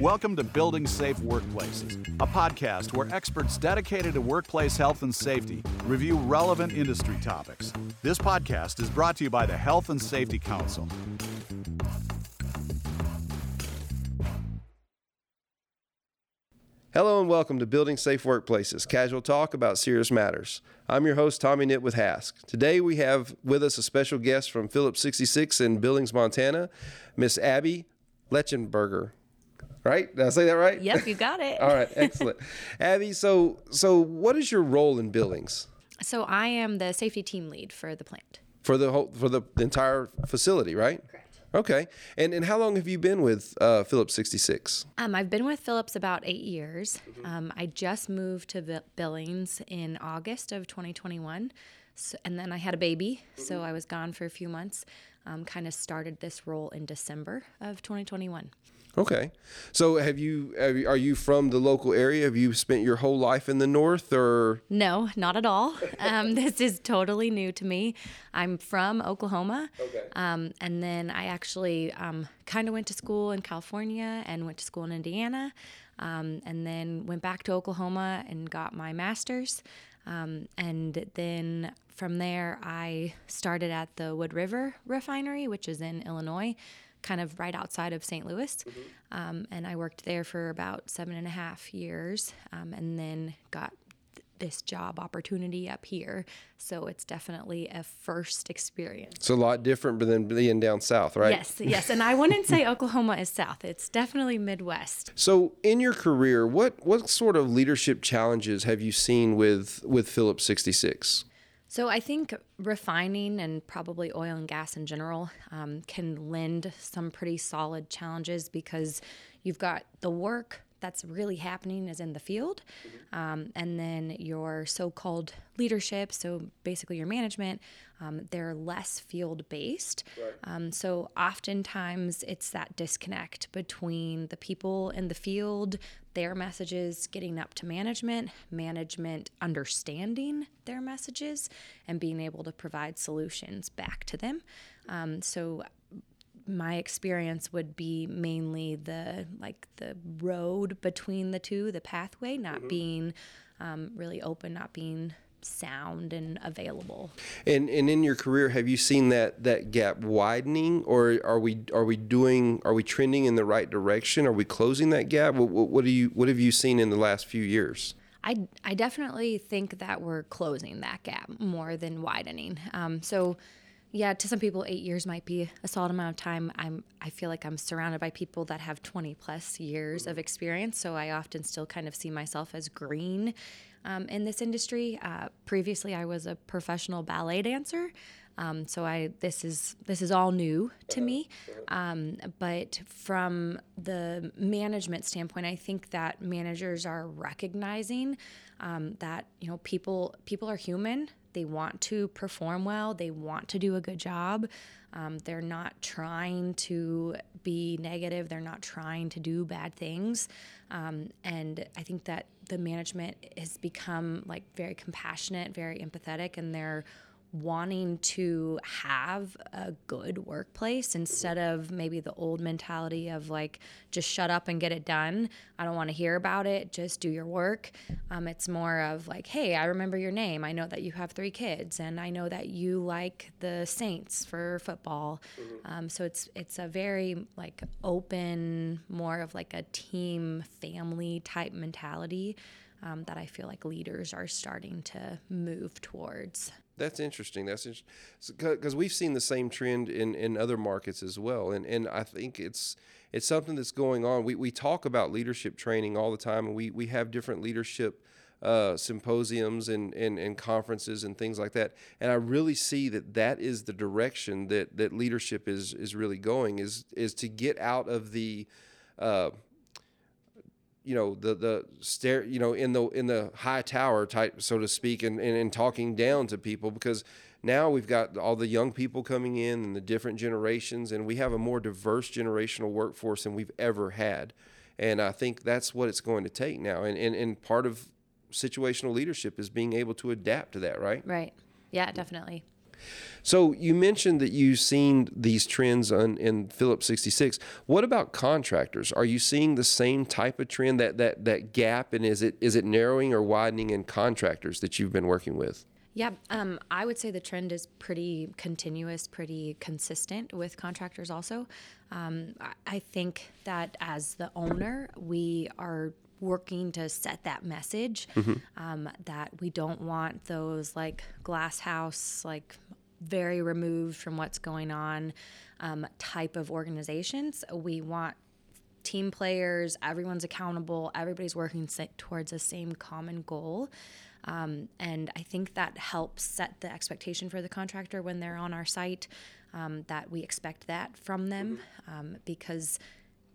Welcome to Building Safe Workplaces, a podcast where experts dedicated to workplace health and safety review relevant industry topics. This podcast is brought to you by the Health and Safety Council. Hello and welcome to Building Safe Workplaces, casual talk about serious matters. I'm your host, Tommy Knit with HASC. Today we have with us a special guest from Phillips 66 in Billings, Montana, Miss Abby Lechenberger right? Did I say that right? Yep, you got it. All right, excellent. Abby, so so what is your role in Billings? So I am the safety team lead for the plant. For the whole for the entire facility, right? Correct. Okay. And and how long have you been with uh, Phillips 66? Um, I've been with Phillips about eight years. Mm-hmm. Um, I just moved to Billings in August of 2021. So, and then I had a baby, mm-hmm. so I was gone for a few months. Um, kind of started this role in December of 2021. Okay, so have you, are you from the local area? Have you spent your whole life in the north, or no, not at all. Um, this is totally new to me. I'm from Oklahoma, okay. um, and then I actually um, kind of went to school in California and went to school in Indiana, um, and then went back to Oklahoma and got my master's, um, and then from there I started at the Wood River Refinery, which is in Illinois kind of right outside of St. Louis. Mm-hmm. Um, and I worked there for about seven and a half years um, and then got th- this job opportunity up here. So it's definitely a first experience. It's a lot different than being down south, right? Yes, yes. And I wouldn't say Oklahoma is south, it's definitely Midwest. So in your career, what, what sort of leadership challenges have you seen with, with Phillips 66? So I think refining and probably oil and gas in general um, can lend some pretty solid challenges because you've got the work that's really happening is in the field. Um, and then your so called leadership, so basically your management, um, they're less field based. Right. Um, so oftentimes it's that disconnect between the people in the field, their messages getting up to management, management understanding their messages, and being able to provide solutions back to them. Um, so my experience would be mainly the like the road between the two, the pathway, not mm-hmm. being um, really open, not being sound and available. And and in your career, have you seen that that gap widening, or are we are we doing are we trending in the right direction? Are we closing that gap? What, what, what do you what have you seen in the last few years? I, I definitely think that we're closing that gap more than widening. Um, so yeah, to some people, eight years might be a solid amount of time. I'm, I feel like I'm surrounded by people that have 20 plus years of experience, so I often still kind of see myself as green um, in this industry. Uh, previously, I was a professional ballet dancer, um, so I this is this is all new to me. Um, but from the management standpoint, I think that managers are recognizing um, that you know people people are human they want to perform well, they want to do a good job. Um, they're not trying to be negative, they're not trying to do bad things. Um, and I think that the management has become like very compassionate, very empathetic, and they're wanting to have a good workplace instead of maybe the old mentality of like just shut up and get it done i don't want to hear about it just do your work um, it's more of like hey i remember your name i know that you have three kids and i know that you like the saints for football mm-hmm. um, so it's it's a very like open more of like a team family type mentality um, that I feel like leaders are starting to move towards. That's interesting. That's because we've seen the same trend in, in other markets as well, and and I think it's it's something that's going on. We we talk about leadership training all the time, and we we have different leadership. Uh, symposiums and, and, and conferences and things like that. And I really see that that is the direction that, that leadership is, is really going is, is to get out of the, uh, you know the the stair you know in the in the high tower type so to speak and, and, and talking down to people because now we've got all the young people coming in and the different generations and we have a more diverse generational workforce than we've ever had. And i think that's what it's going to take now. And and, and part of situational leadership is being able to adapt to that right? Right. Yeah definitely So you mentioned that you've seen these trends on, in Phillips 66. What about contractors? Are you seeing the same type of trend that that that gap and is it is it narrowing or widening in contractors that you've been working with? Yeah, um, I would say the trend is pretty continuous, pretty consistent with contractors also. Um, I, I think that as the owner, we are working to set that message um, that we don't want those like glass house, like very removed from what's going on um, type of organizations. We want team players, everyone's accountable, everybody's working towards the same common goal. Um, and I think that helps set the expectation for the contractor when they're on our site um, that we expect that from them um, because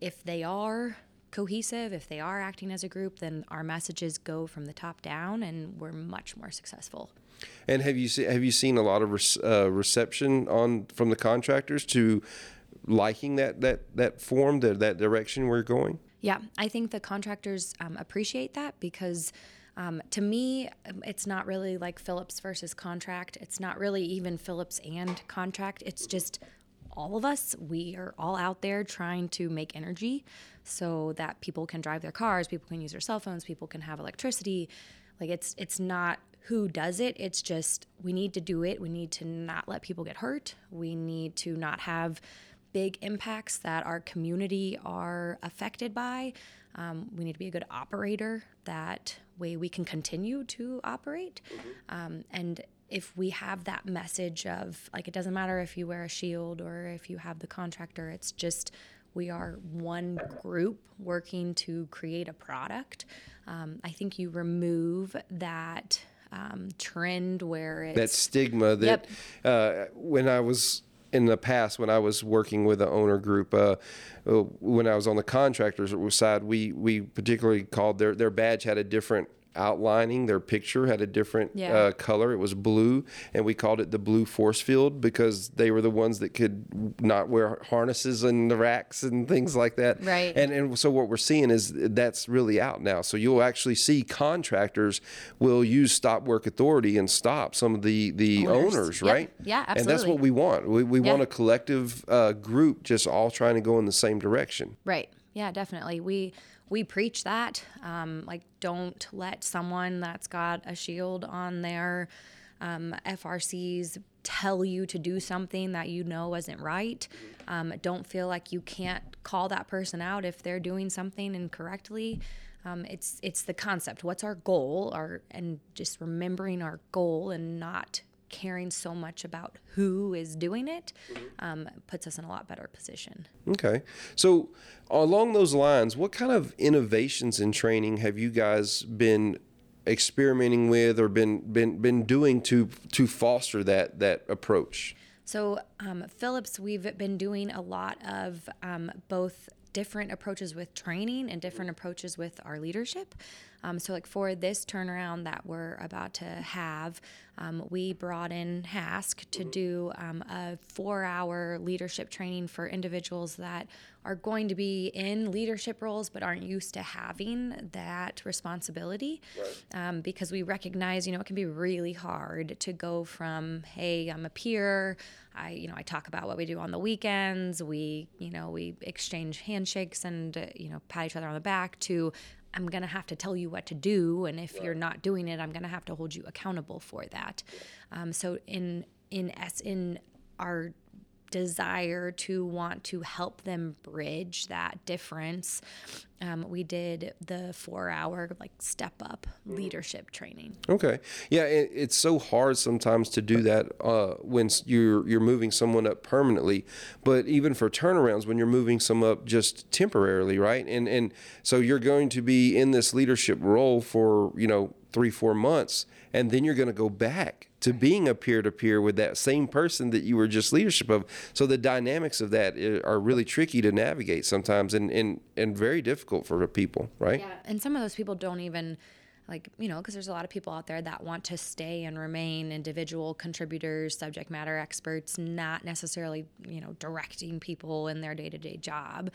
if they are cohesive, if they are acting as a group, then our messages go from the top down and we're much more successful. And have you se- have you seen a lot of uh, reception on from the contractors to liking that that that form that that direction we're going? Yeah, I think the contractors um, appreciate that because um, to me, it's not really like Phillips versus contract. It's not really even Phillips and contract. It's just all of us. We are all out there trying to make energy so that people can drive their cars, people can use their cell phones, people can have electricity. Like it's it's not who does it. It's just we need to do it. We need to not let people get hurt. We need to not have big impacts that our community are affected by. Um, we need to be a good operator. That way we can continue to operate. Um, and if we have that message of like, it doesn't matter if you wear a shield or if you have the contractor, it's just we are one group working to create a product. Um, I think you remove that um, trend where it's that stigma that uh, when I was in the past when I was working with the owner group, uh, uh, when I was on the contractors side, we we particularly called their their badge had a different outlining their picture had a different Yeah. uh, color it was blue and we called it the blue force field because they were the ones that could not wear harnesses and the racks and things like that Right. and and so what we're seeing is that's really out now so you'll actually see contractors will use stop work authority and stop some of the the Owners. owners, Yep. right Yeah, absolutely. and that's what we want we, we want a collective uh, group just all trying to go in the same direction Right. Yeah, definitely. We we preach that. Um, like, don't let someone that's got a shield on their um, FRCs tell you to do something that you know isn't right. Um, don't feel like you can't call that person out if they're doing something incorrectly. Um, it's it's the concept. What's our goal? Our and just remembering our goal and not caring so much about who is doing it um, puts us in a lot better position. Okay. So, along those lines, what kind of innovations in training have you guys been experimenting with or been been been doing to to foster that that approach? So, um, Phillips, we've been doing a lot of um, both different approaches with training and different approaches with our leadership. Um, so, like for this turnaround that we're about to have, um, we brought in HASC to do um, a four hour leadership training for individuals that are going to be in leadership roles but aren't used to having that responsibility. Um, because we recognize you know it can be really hard to go from hey i'm a peer. I you know i talk about what we do on the weekends. We you know we exchange handshakes and uh, you know pat each other on the back to i'm going to have to tell you what to do and if you're not doing it i'm going to have to hold you accountable for that. Um, so in in s in our desire to want to help them bridge that difference, um, we did the four hour like step up leadership training. Okay. Yeah, it, it's so hard sometimes to do that uh, when you're you're moving someone up permanently, but even for turnarounds when you're moving some up just temporarily, right? And and so you're going to be in this leadership role for you know three four months, and then you're going to go back to being a peer to peer with that same person that you were just leadership of. So the dynamics of that are really tricky to navigate sometimes, and and and very difficult for people, right? Yeah, and some of those people don't even like you know because there's a lot of people out there that want to stay and remain individual contributors subject matter experts not necessarily you know directing people in their day-to-day job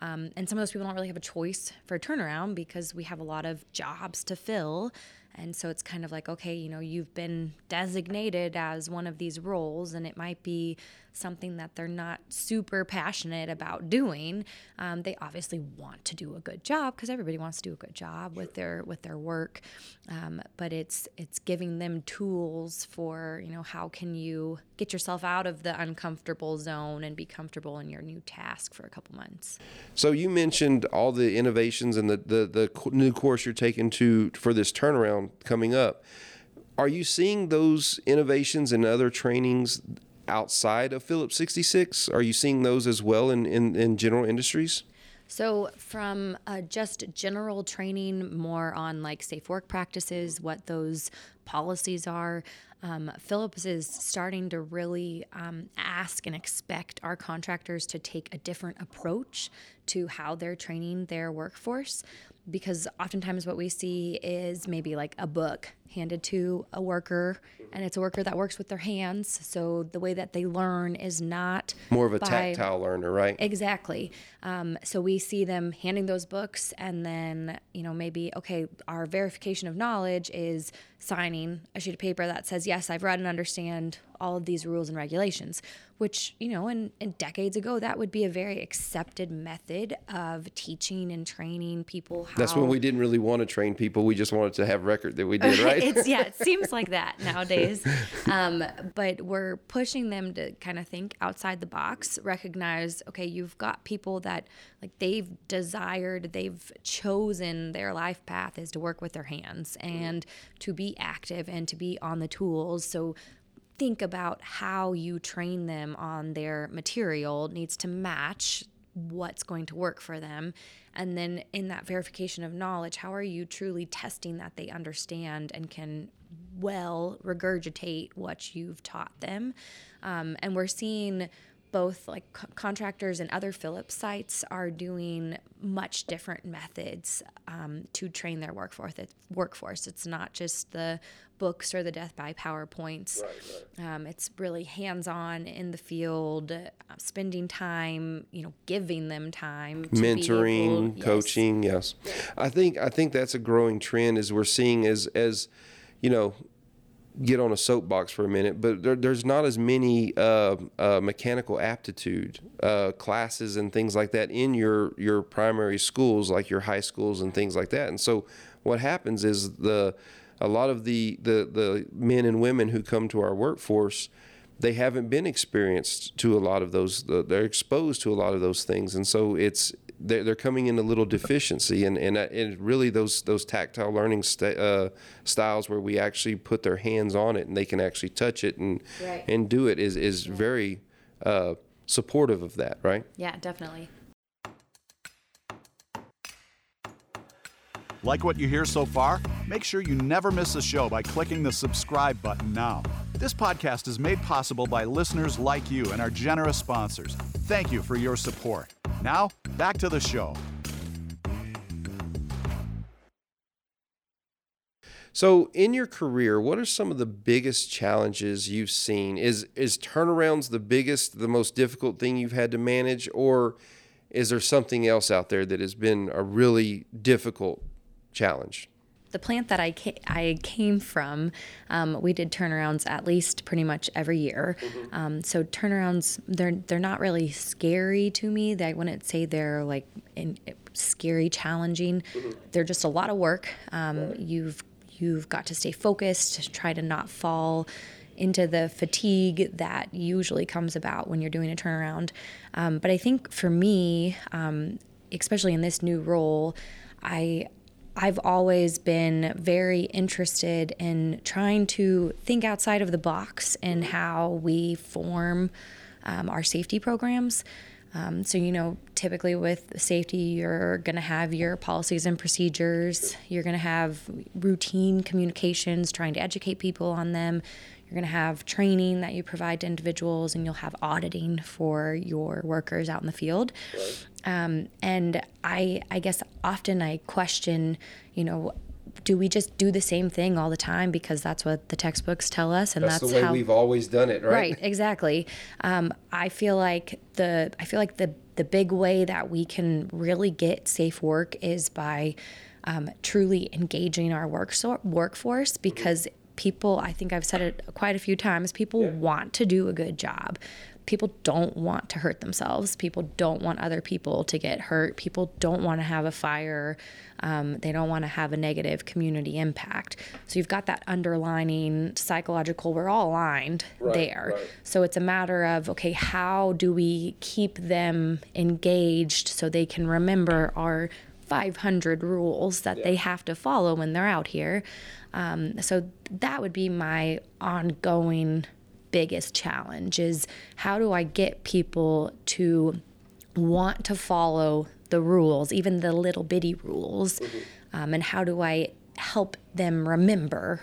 um, and some of those people don't really have a choice for a turnaround because we have a lot of jobs to fill And so it's kind of like, okay, you know, you've been designated as one of these roles, and it might be something that they're not super passionate about doing. Um, they obviously want to do a good job because everybody wants to do a good job with their with their work. Um, but it's it's giving them tools for you know how can you get yourself out of the uncomfortable zone and be comfortable in your new task for a couple months. So you mentioned all the innovations and the the, the new course you're taking to for this turnaround coming up. Are you seeing those innovations and other trainings outside of Phillips 66? Are you seeing those as well in, in, in general industries? So, from uh, just general training, more on like safe work practices, what those policies are, um, Phillips is starting to really um, ask and expect our contractors to take a different approach to how they're training their workforce. Because oftentimes, what we see is maybe like a book handed to a worker and it's a worker that works with their hands. So the way that they learn is not more of a by, tactile learner right? Exactly. Um, so we see them handing those books and then you know maybe okay our verification of knowledge is signing a sheet of paper that says yes i've read and understand all of these rules and regulations which you know in, in decades ago that would be a very accepted method of teaching and training people how that's when we didn't really want to train people. We just wanted to have record that we did right? It's yeah it seems like that nowadays. Um, but we're pushing them to kind of think outside the box recognize okay you've got people that like they've desired they've chosen their life path is to work with their hands and to be active and to be on the tools. So think about how you train them on their material needs to match what's going to work for them. And then in that verification of knowledge, how are you truly testing that they understand and can well regurgitate what you've taught them? Um, and we're seeing both like co- contractors and other Phillips sites are doing much different methods um, to train their workforce. It's, workforce. It's not just the books or the death by PowerPoints. Right, right. Um, it's really hands-on in the field, uh, spending time, you know, giving them time, mentoring, able, coaching. Yes. yes, I think I think that's a growing trend as we're seeing as as you know get on a soapbox for a minute, but there, there's not as many uh, uh, mechanical aptitude uh, classes and things like that in your your primary schools, like your high schools and things like that. And so, what happens is the a lot of the the the men and women who come to our workforce they haven't been experienced to a lot of those they're exposed to a lot of those things and so it's they're, they're coming in a little deficiency and, and, uh, and really those those tactile learning st- uh, styles where we actually put their hands on it and they can actually touch it and right. and do it is is yeah. very uh, supportive of that right yeah definitely like what you hear so far make sure you never miss a show by clicking the subscribe button now this podcast is made possible by listeners like you and our generous sponsors thank you for your support now, back to the show. So, in your career, what are some of the biggest challenges you've seen? Is is turnarounds the biggest, the most difficult thing you've had to manage, or is there something else out there that has been a really difficult challenge? The plant that I ca- I came from, um, we did turnarounds at least pretty much every year. Mm-hmm. Um, so turnarounds, they're they're not really scary to me. I wouldn't say they're like in, scary, challenging. Mm-hmm. They're just a lot of work. Um, right. You've you've got to stay focused, try to not fall into the fatigue that usually comes about when you're doing a turnaround. Um, but I think for me, um, especially in this new role, I I've always been very interested in trying to think outside of the box and how we form um, our safety programs. Um, so, you know, typically with safety, you're going to have your policies and procedures, you're going to have routine communications, trying to educate people on them. You're going to have training that you provide to individuals, and you'll have auditing for your workers out in the field. Right. Um, and I, I guess often I question, you know, do we just do the same thing all the time because that's what the textbooks tell us and that's, that's the way how we've always done it right right exactly um, i feel like the i feel like the the big way that we can really get safe work is by um, truly engaging our work so- workforce because people, I think I've said it quite a few times, people want to do a good job. People don't want to hurt themselves. People don't want other people to get hurt. People don't want to have a fire. Um, they don't want to have a negative community impact. So you've got that underlining psychological, we're all aligned there. right. So it's a matter of, okay, how do we keep them engaged so they can remember our 500 rules that they have to follow when they're out here? Um, so that would be my ongoing biggest challenge is how do I get people to want to follow the rules, even the little bitty rules, um, and how do I help them remember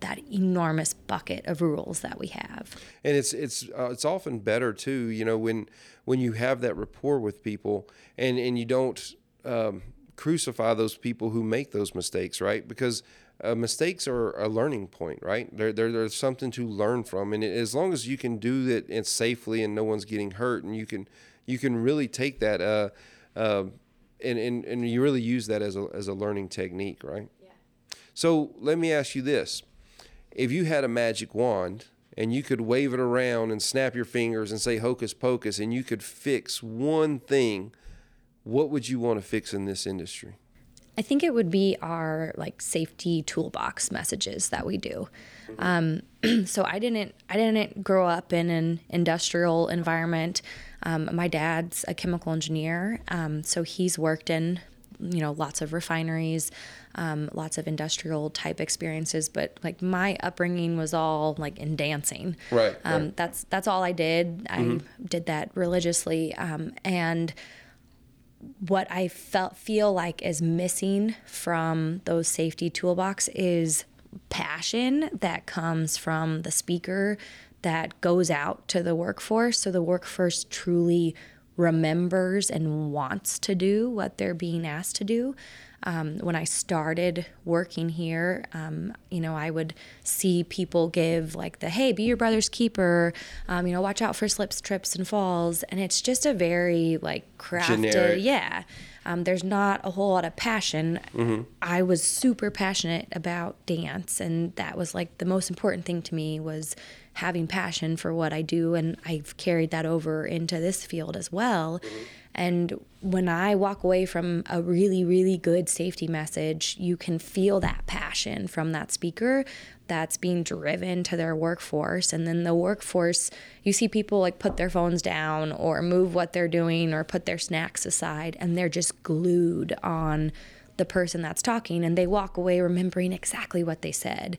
that enormous bucket of rules that we have? and it's it's uh, it's often better too you know when when you have that rapport with people and and you don't um, crucify those people who make those mistakes right? Because uh, mistakes are a learning point right? They're, they're, there's something to learn from and as long as you can do it and safely and no one's getting hurt and you can you can really take that uh, uh, and, and and you really use that as a as a learning technique right? Yeah. so let me ask you this. If you had a magic wand and you could wave it around and snap your fingers and say hocus pocus and you could fix one thing, what would you want to fix in this industry? I think it would be our like safety toolbox messages that we do. Um, so I didn't I didn't grow up in an industrial environment. Um, my dad's a chemical engineer, um, so he's worked in you know lots of refineries, um, lots of industrial type experiences. But like my upbringing was all like in dancing. Right, Um, right. That's that's all I did. I did that religiously, um, and what I felt feel like is missing from those safety toolbox is passion that comes from the speaker that goes out to the workforce. So the workforce truly remembers and wants to do what they're being asked to do um, when I started working here, um, you know, I would see people give like the, hey, be your brother's keeper, um, you know, watch out for slips, trips, and falls. And it's just a very like crafted, Generic. yeah. Um, there's not a whole lot of passion. I was super passionate about dance, and that was like the most important thing to me was having passion for what I do, and I've carried that over into this field as well. And when I walk away from a really, really good safety message, you can feel that passion from that speaker that's being driven to their workforce. And then the workforce, you see people like put their phones down or move what they're doing or put their snacks aside, and they're just glued on the person that's talking and they walk away remembering exactly what they said.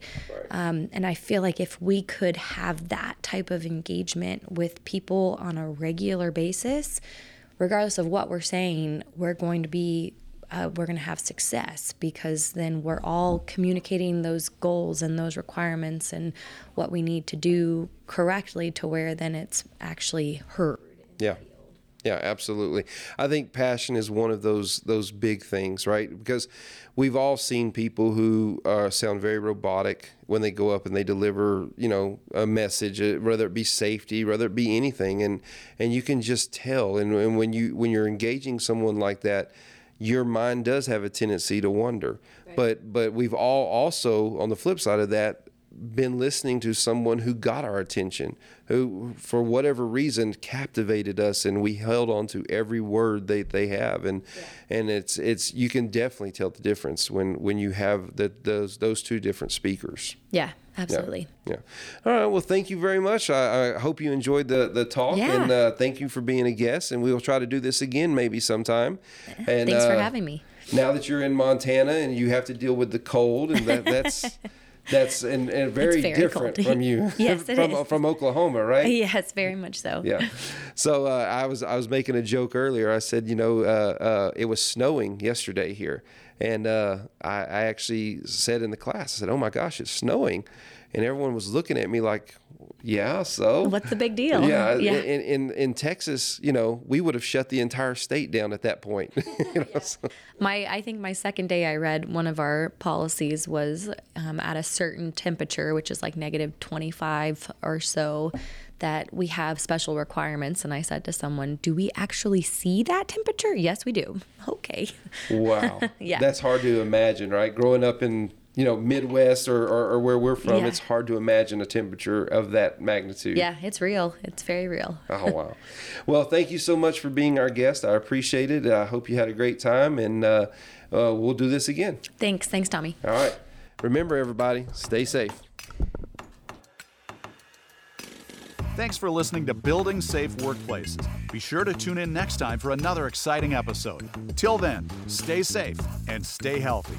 Um, and I feel like if we could have that type of engagement with people on a regular basis, regardless of what we're saying, we're going to be uh, we're going to have success because then we're all communicating those goals and those requirements and what we need to do correctly to where then it's actually heard. Yeah. Yeah, absolutely. I think passion is one of those those big things, right? Because we've all seen people who uh, sound very robotic when they go up and they deliver, you know, a message, uh, whether it be safety, whether it be anything, and and you can just tell. And, and when you when you're engaging someone like that, your mind does have a tendency to wonder. But but we've all also on the flip side of that been listening to someone who got our attention, who for whatever reason captivated us, and we held on to every word they, they have, and and it's it's you can definitely tell the difference when when you have the, those those two different speakers. Yeah, absolutely. Yeah. All right. Well, thank you very much. I, I hope you enjoyed the the talk, Yeah. and uh, thank you for being a guest. And we will try to do this again maybe sometime. And Thanks for uh, having me. now that you're in Montana and you have to deal with the cold, and that, that's that's and, and very, very different cold. from you, Yes, it from is. from Oklahoma, right? Yes, very much so. Yeah. So uh, I was I was making a joke earlier. I said, you know, uh, uh, it was snowing yesterday here, and uh, I, I actually said in the class, I said, "Oh my gosh, it's snowing," and everyone was looking at me like, "Yeah, so." What's the big deal? Yeah, Yeah. In, in in Texas, you know, we would have shut the entire state down at that point. you know, so- My, I think my second day I read one of our policies was um, at a certain temperature, which is like negative 25 or so, that we have special requirements. And I said to someone, Do we actually see that temperature? Yes, we do. Okay. Wow. Yeah. That's hard to imagine, right? Growing up in you know Midwest or, or, or where we're from, Yeah. it's hard to imagine a temperature of that magnitude. Yeah, it's real. It's very real. Oh wow. Well, thank you so much for being our guest. I appreciate it. I hope you had a great time, and uh, uh, we'll do this again. Thanks. Thanks, Tommy. All right. Remember, everybody, stay safe. Thanks for listening to Building Safe Workplaces. Be sure to tune in next time for another exciting episode. Till then, stay safe and stay healthy.